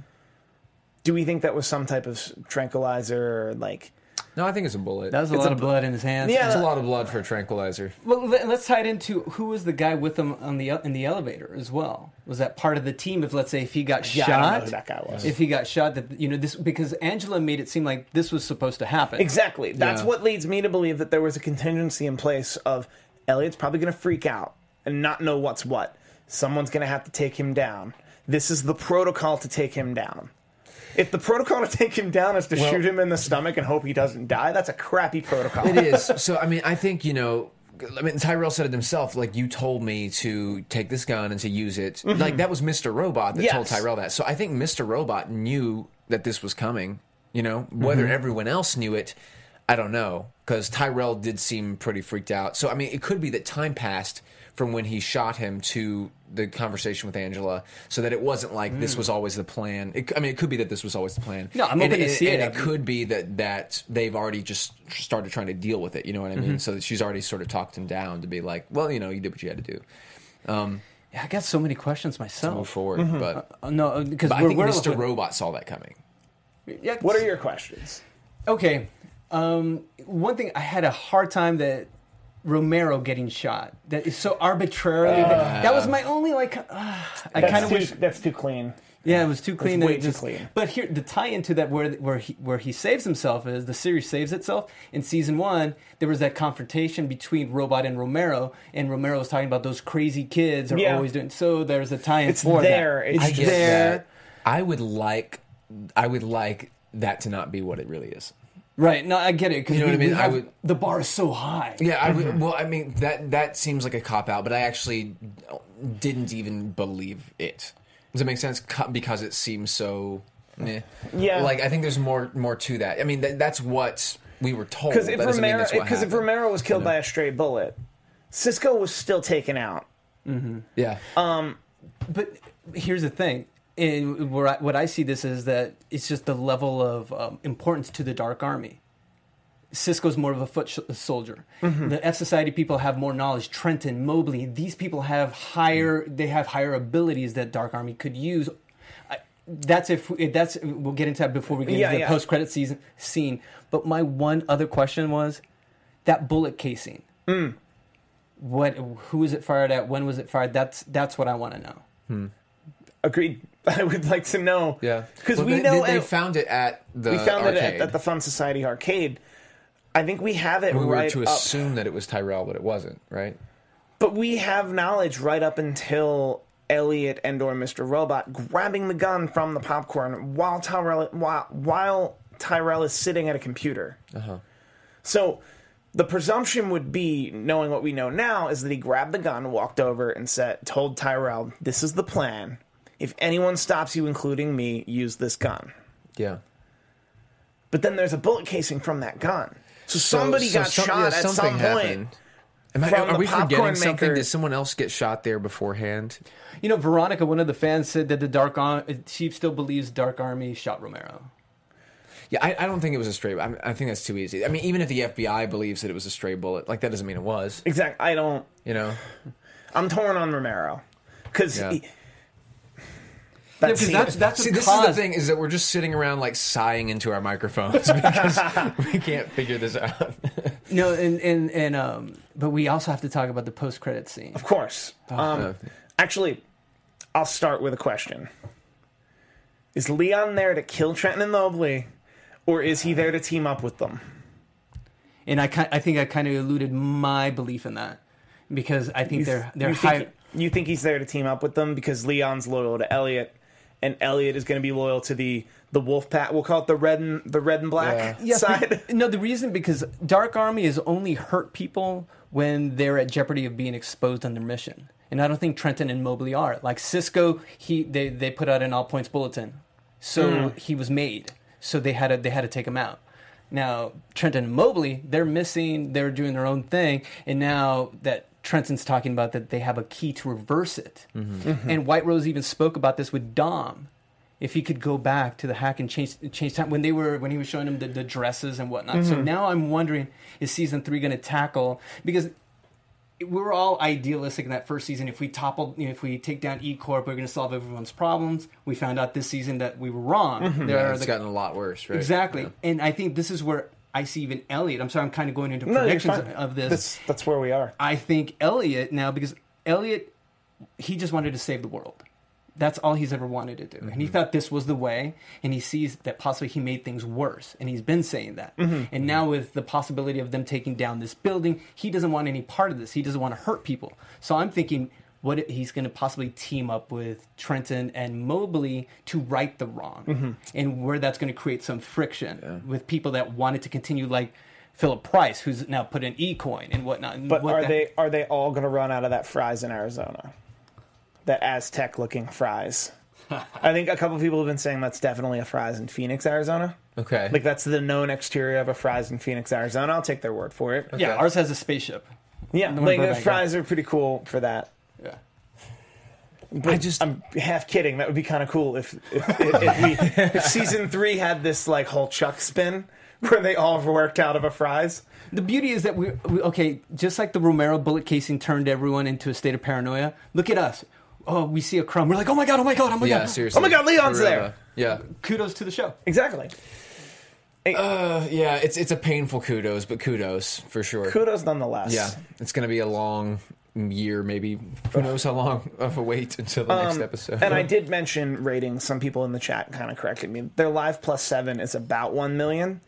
A: Do we think that was some type of tranquilizer, or like?
C: No, I think it's a bullet.
D: That was a
A: It's
D: lot
A: a
D: of blood in his hands.
A: Yeah,
C: It's a lot of blood for a tranquilizer.
D: Well, let- let's tie it into who was the guy with him on the in the elevator as well. Was that part of the team? If let's say if he got
A: Yeah,
D: shot,
A: I don't know who that guy was.
D: if he got shot, that you know this because Angela made it seem like this was supposed to happen.
A: Exactly. That's
C: Yeah.
A: what leads me to believe that there was a contingency in place of Elliot's probably going to freak out and not know what's what. someone's going to have to take him down. This is the protocol to take him down. If the protocol to take him down is to
C: Well-
A: shoot him in the stomach and hope he doesn't die, that's a crappy protocol.
C: It is. So I mean, I think you know. I mean, Tyrell said it himself. Like you told me to take this gun and to use it. Mm-hmm. Like that was Mr. Robot that told Tyrell that. So I think Mr. Robot knew that this was coming. You know, whether mm-hmm. everyone else knew it, I don't know. Because Tyrell did seem pretty freaked out. So I mean, it could be that time passed from when he shot him to the conversation with Angela, so that it wasn't like this was hmm. always the plan. It, I mean, it could be that this was always the plan.
D: No, I'm
C: And-
D: open to
C: and-
D: see
C: and
D: it.
C: it could be that that they've already just started trying to deal with it. You know what I mean? Mm-hmm. So that she's already sort of talked him down to be like, well, you know, you did what you had to do.
D: Um, yeah, I got so many questions myself.
C: Move
D: myself.
C: forward, mm-hmm. but,
D: Uh, uh no, uh, because
C: but I think Mr. Robot saw that coming.
D: Yeah,
A: what are your questions?
D: Okay. Um, one thing I had a hard time that Romero getting shot. That is so arbitrarily. that, that was my only like. Uh, I kind of wish.
A: that's too clean.
D: Yeah, it was too clean. that
A: way
D: it
A: too
D: just-
A: clean.
D: But here, the tie into that where where he where he saves himself is the series saves itself. In season one, there was that confrontation between Robot and Romero, and Romero was talking about those crazy kids are
A: Yeah.
D: always doing. So there's a tie-in
A: It's
D: for
A: there.
D: that.
A: It's
C: I
D: It's
C: get
D: there.
C: that. I would like, I would like that to not be what it really is.
D: Right. No, I get it.
C: You know
D: we-
C: what I mean? I would-
D: The bar is so high.
C: Yeah, I would, well, I mean that that seems like a cop out, but I actually didn't even believe it. Does it make sense? Because it seems so. Meh.
A: Yeah.
C: like I think there's more more to that. I mean, that, that's what we were told.
A: Because if Romero, because if. Romero was killed
C: You know?
A: by a stray bullet, Cisco was still taken out.
C: yeah, Um,
D: But here's the thing. And where I, what I see this is that it's just the level of um, importance to the Dark Army. Cisco's more of a foot sh- soldier. The F Society people have more knowledge. Trenton, Mobley, these people have higher. They have higher abilities that Dark Army could use. I, that's if that's we'll get into that before we get
A: Yeah,
D: into the
A: yeah.
D: post credit season scene. But my one other question was that bullet casing.
A: Hmm.
D: What? Who was it fired at? When was it fired? That's that's what I want to know.
A: Agreed. I would like to know.
C: yeah.
A: Because
C: Well,
A: we
C: they,
A: know
C: they, they found it at the
A: we found it at, at the Fun Society arcade. I think we have it right
C: we were
A: right
C: to
A: up,
C: assume that it was Tyrell, but it wasn't, right?
A: but we have knowledge right up until Elliot and or Mr. Robot grabbing the gun from the popcorn while Tyrell while, while Tyrell is sitting at a computer.
C: Uh-huh.
A: So the presumption would be, knowing what we know now, is that he grabbed the gun, walked over, and said, told Tyrell, "This is the plan. If anyone stops you, including me, use this gun."
C: Yeah.
A: But then there's a bullet casing from that gun. So, somebody
C: so
A: got
C: some-
A: shot
C: yeah,
A: at some
C: something
A: point.
C: happened. Am I, are we forgetting
A: popcorn
C: something?
A: maker.
C: Did someone else get shot there beforehand?
D: You know, Veronica, one of the fans, said that the Dark Army, she still believes Dark Army shot Romero.
C: Yeah, I, I don't think it was a stray. I, I think that's too easy. I mean, even if the FBI believes that it was a stray bullet, like that doesn't mean it was.
A: Exactly. I don't.
C: You know?
A: I'm torn on Romero because
C: Yeah.
A: That
D: Yeah, because that's that's
C: See, this
D: caused,
C: is the thing: is that we're just sitting around like sighing into our microphones because we can't figure this out.
D: No, and and and um, but we also have to talk about the post credit scene.
A: Of course.
C: Oh,
A: Um, actually, I'll start with a question. Is Leon there to kill Trenton and Mobley, or is he there to team up with them?
D: And I ki- I think I kind of eluded my belief in that because I think they're they're
A: you
D: high.
A: think, you think he's there to team up with them because Leon's loyal to Elliot, and Elliot is going to be loyal to the the Wolf Pack. We'll call it the red and the red and black
D: Yes,
A: side.
D: but- no, the reason because Dark Army is only hurt people when they're at jeopardy of being exposed on their mission. And I don't think Trenton and Mobley are. Like Cisco, he they, they put out an all points bulletin. So hmm. he was made. So they had to they had to take him out. Now Trenton and Mobley, they're missing, they're doing their own thing, and now that Trenton's talking about that they have a key to reverse it. Mm-hmm. Mm-hmm. And White Rose even spoke about this with Dom if he could go back to the hack and change change time when they were when he was showing him the, the dresses and whatnot. So mm-hmm. now I'm wondering is season three going to tackle because we were all idealistic in that first season. If we topple, you know, if we take down E Corp, we're going to solve everyone's problems. We found out this season that we were wrong. There are
C: it's
D: the-
C: gotten a lot worse, right?
D: exactly,
C: Yeah.
D: and I think this is where I see even Elliot. I'm sorry, I'm kind of going into
A: No,
D: predictions of this.
A: That's that's where we are.
D: I think Elliot now because Elliot he just wanted to save the world. That's all he's ever wanted to do. And he mm-hmm. thought this was the way and he sees that possibly he made things worse and he's been saying that. Mm-hmm. And now with the possibility of them taking down this building, he doesn't want any part of this. He doesn't want to hurt people. So I'm thinking what he's going to possibly team up with Trenton and Mobley to right the wrong,
A: Mm-hmm.
D: and where that's going to create some friction with people that wanted to continue, like Philip Price, who's now put in E coin and whatnot. and
A: But
D: what
A: are
D: the-
A: they are they all going to run out of that Fry's in Arizona? That Aztec looking Fry's. I think a couple people have been saying that's definitely a Fry's in Phoenix, Arizona.
C: Okay.
A: Like that's the known exterior of a Fry's in Phoenix, Arizona. I'll take their word for it.
D: Yeah, ours has a spaceship.
A: Yeah, like the Fry's are pretty cool for that.
D: Yeah.
A: But
C: I just-
A: I'm half kidding. That would be kind of cool if if, if, if we if season three had this like whole Chuck spin where they all worked out of a Fry's.
D: The beauty is that we, we okay, just like the Romero bullet casing turned everyone into a state of paranoia. Look at us. Oh, we see a crumb. We're like, oh my god, oh my god, oh my
C: yeah,
D: god.
C: seriously.
A: Oh my God, Leon's
C: For
A: there.
C: though. Yeah.
D: Kudos to the show.
A: Exactly.
C: Uh, yeah, it's it's a painful kudos, but kudos for sure.
A: Kudos nonetheless.
C: Yeah, it's going to be a long year, maybe. Who knows how long of a wait until the next episode?
A: Um, And I did mention ratings. Some people in the chat kind of corrected me. Their live plus seven is about one million.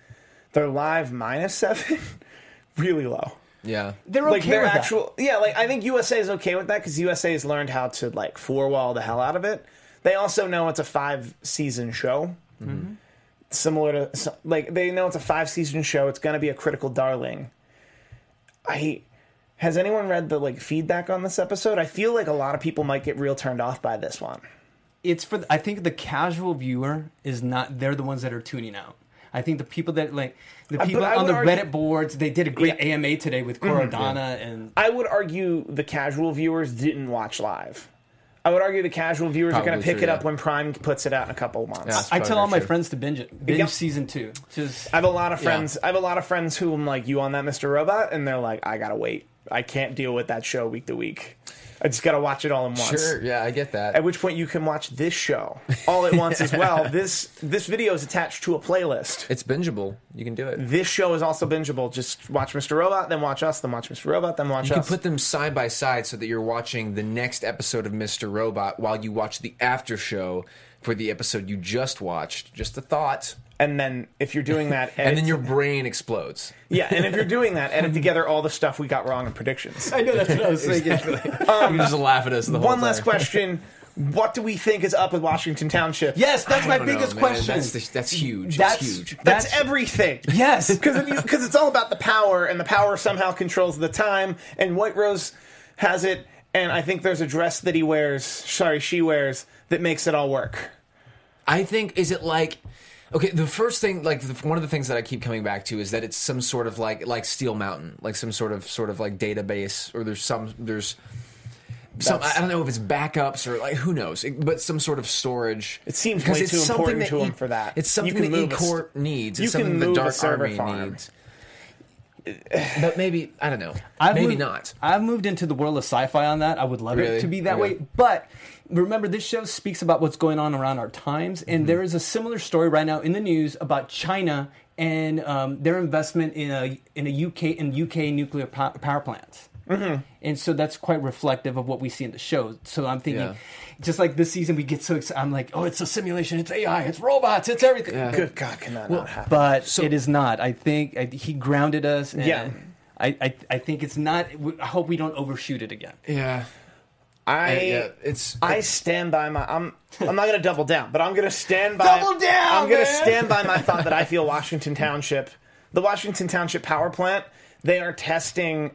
A: Their live minus seven, really low.
C: yeah,
D: They're okay
A: like their
D: with
A: actual, yeah. Like I think USA is okay with that because USA has learned how to like four wall the hell out of it. They also know it's a five season show. Similar to like they know it's a five season show. It's going to be a critical darling. I has anyone read the like feedback on this episode? I feel like a lot of people might get real turned off by this one.
D: It's for. I think the casual viewer is not. They're the ones that are tuning out. I think the people that like the people
A: I
D: on the
A: argue-
D: Reddit boards. They did a great
A: Yeah.
D: AMA today with mm-hmm. Kor Adana and
A: I would argue the casual viewers didn't watch live. I would argue the casual viewers are going to pick
C: true,
A: it up
C: yeah.
A: when Prime puts it out in a couple of months.
C: Yeah.
D: I tell all my friends to binge it. Binge
A: Yep.
D: season two. Just
A: I have a lot of
C: Yeah.
A: friends. I have a lot of friends who I'm like, "You on that, Mr. Robot?" And they're like, "I gotta wait. I can't deal with that show week to week. I just gotta watch it all in once."
C: sure. Yeah, I get that.
A: At which point you can watch this show all at once as well. This this video is attached to a playlist.
C: It's bingeable. You can do it.
A: This show is also bingeable. Just watch Mr. Robot, then watch us, then watch Mr. Robot, then watch us.
C: You can put them side by side so that you're watching the next episode of Mr. Robot while you watch the after show for the episode you just watched. Just a thought.
A: And then if you're doing that,
C: And then your brain explodes.
A: yeah, and if you're doing that, edit together all the stuff we got wrong in predictions.
D: I know that's what I was thinking.
C: Um, you just laugh at us the whole
A: One
C: time.
A: last question: What do we think is up with Washington Township?
D: yes, that's
C: I
D: my
C: don't know,
D: biggest question.
C: That's, the- that's huge.
D: That's-
C: That's huge.
A: That's,
D: That's-
A: everything.
D: Yes.
A: because it's all about the power, and the power somehow controls the time. And White Rose has it, and I think there's a dress that he wears, sorry, she wears, that makes it all work.
C: I think is it like okay. The first thing, like the, one of the things that I keep coming back to is that it's some sort of like like Steel Mountain, like some sort of sort of like database, or there's some there's. Some,
A: That's-
C: I don't know if it's backups or like who knows, it- but some sort of storage.
A: It seems
C: Because
A: way
C: it's
A: too
C: something
A: important to
C: that
A: him
C: E-
A: for that.
C: It's
A: You
C: something
A: can
C: that
A: move a s-
C: eCorp needs.
A: you
C: It's
A: can
C: something the
A: move a
C: Dark
A: server
C: Army
A: farm.
C: needs. But maybe I don't know.
D: I've
C: maybe
D: moved-
C: not.
D: I've moved into the world of sci-fi on that. I would love
C: Really?
D: it to be that
C: Okay.
D: way. But remember, this show speaks about what's going on around our times, and there is a similar story right now in the news about China and um, their investment in a in a UK in UK nuclear po- power plants. Mm-hmm. And so that's quite reflective of what we see in the show. So I'm thinking,
C: Yeah.
D: just like this season, we get so excited. I'm like, oh, it's a simulation, it's AI, it's robots, it's everything.
A: Good God, can that not happen?
D: But
C: So-
D: it is not. I think I, he grounded us. And
A: Yeah.
D: I, I, I think it's not. I hope we don't overshoot it again.
C: Yeah,
A: I,
C: yeah. It's
A: I stand by my. I'm. I'm not going to double down, but I'm going to stand by.
D: Double down,
A: I'm
D: man!
A: stand by my thought that I feel Washington Township, the Washington Township power plant, they are testing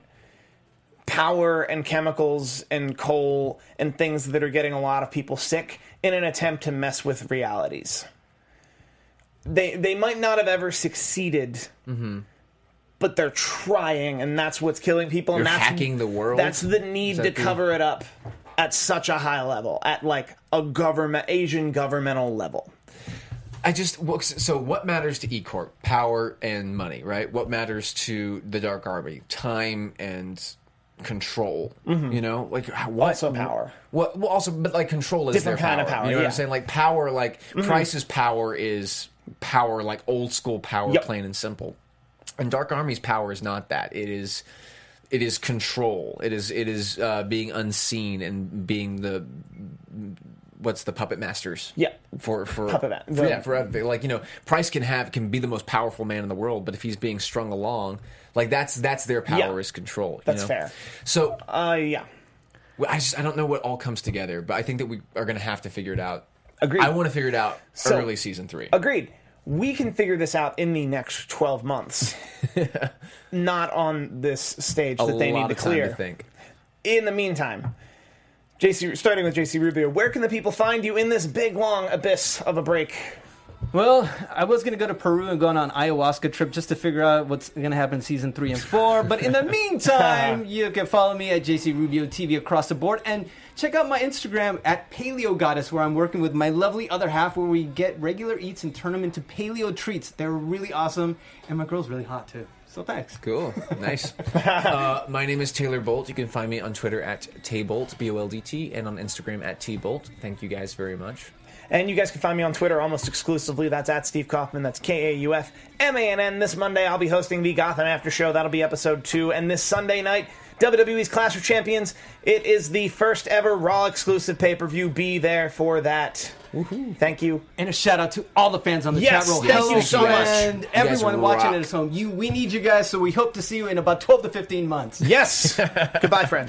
A: power and chemicals and coal and things that are getting a lot of people sick in an attempt to mess with realities. They they might not have ever succeeded. Mm-hmm. But they're trying, and that's what's killing people. and
C: You're
A: that's,
C: hacking the world?
A: That's the need
C: Is
A: to
C: that the-
A: cover it up at such a high level, at like a government Asian governmental level.
C: I just so what matters to E Corp? Power and money, right? What matters to the Dark Army? Time and control. Mm-hmm. You know, like what?
A: Also power.
C: What? Well, also, but like control is
A: Different
C: their
A: kind
C: power.
A: of power,
C: You know what. I'm saying? Like power, like mm-hmm. Price's power is power, like old school power,
A: Yep.
C: plain and simple. And Dark Army's power is not that. It is. It is control. It is. It is uh, being unseen and being the what's the puppet masters?
A: Yeah.
C: for for
A: Puppet ma-
C: for- yeah, for everything. Like you know, Price can have can be the most powerful man in the world, but if he's being strung along, like that's that's their power
A: Yeah.
C: is control. you
A: That's
C: know?
A: fair.
C: So
A: Uh, yeah.
C: I just I don't know what all comes together, but I think that we are going to have to figure it out.
A: Agreed.
C: I want to figure it out
A: So-
C: early season three.
A: Agreed. We can figure this out in the next 12 months. Not on this stage
C: a
A: that they need to clear.
C: to think.
A: In the meantime, JC, starting with JC Rubio, where can the people find you in this big long abyss of a break?
D: Well, I was going to go to Peru and go on an ayahuasca trip just to figure out what's going to happen in season three and four. But in the meantime, you can follow me at JC Rubio TV across the board and check out my Instagram at Paleo Goddess, where I'm working with my lovely other half, where we get regular eats and turn them into paleo treats. They're really awesome, and my girl's really hot too. So thanks.
C: Cool, nice. uh, my name is Taylor Boldt. You can find me on Twitter at Tayboldt, B O L D T, and on Instagram at Tboldt. Thank you guys very much.
A: And you guys can find me on Twitter almost exclusively. That's at Steve Kaufmann. That's K A U F M A N N. This Monday, I'll be hosting the Gotham After Show. That'll be episode two. And this Sunday night, WWE's Clash of Champions. It is the first ever Raw exclusive pay per view. Be there for that. Thank you.
D: And a shout out to all the fans on the
A: Yes,
D: chat room.
A: thank you so much.
D: And everyone watching
C: rock.
D: at home. You, we need you guys, so we hope to see you in about 12 to 15 months.
A: Yes. Goodbye, friend.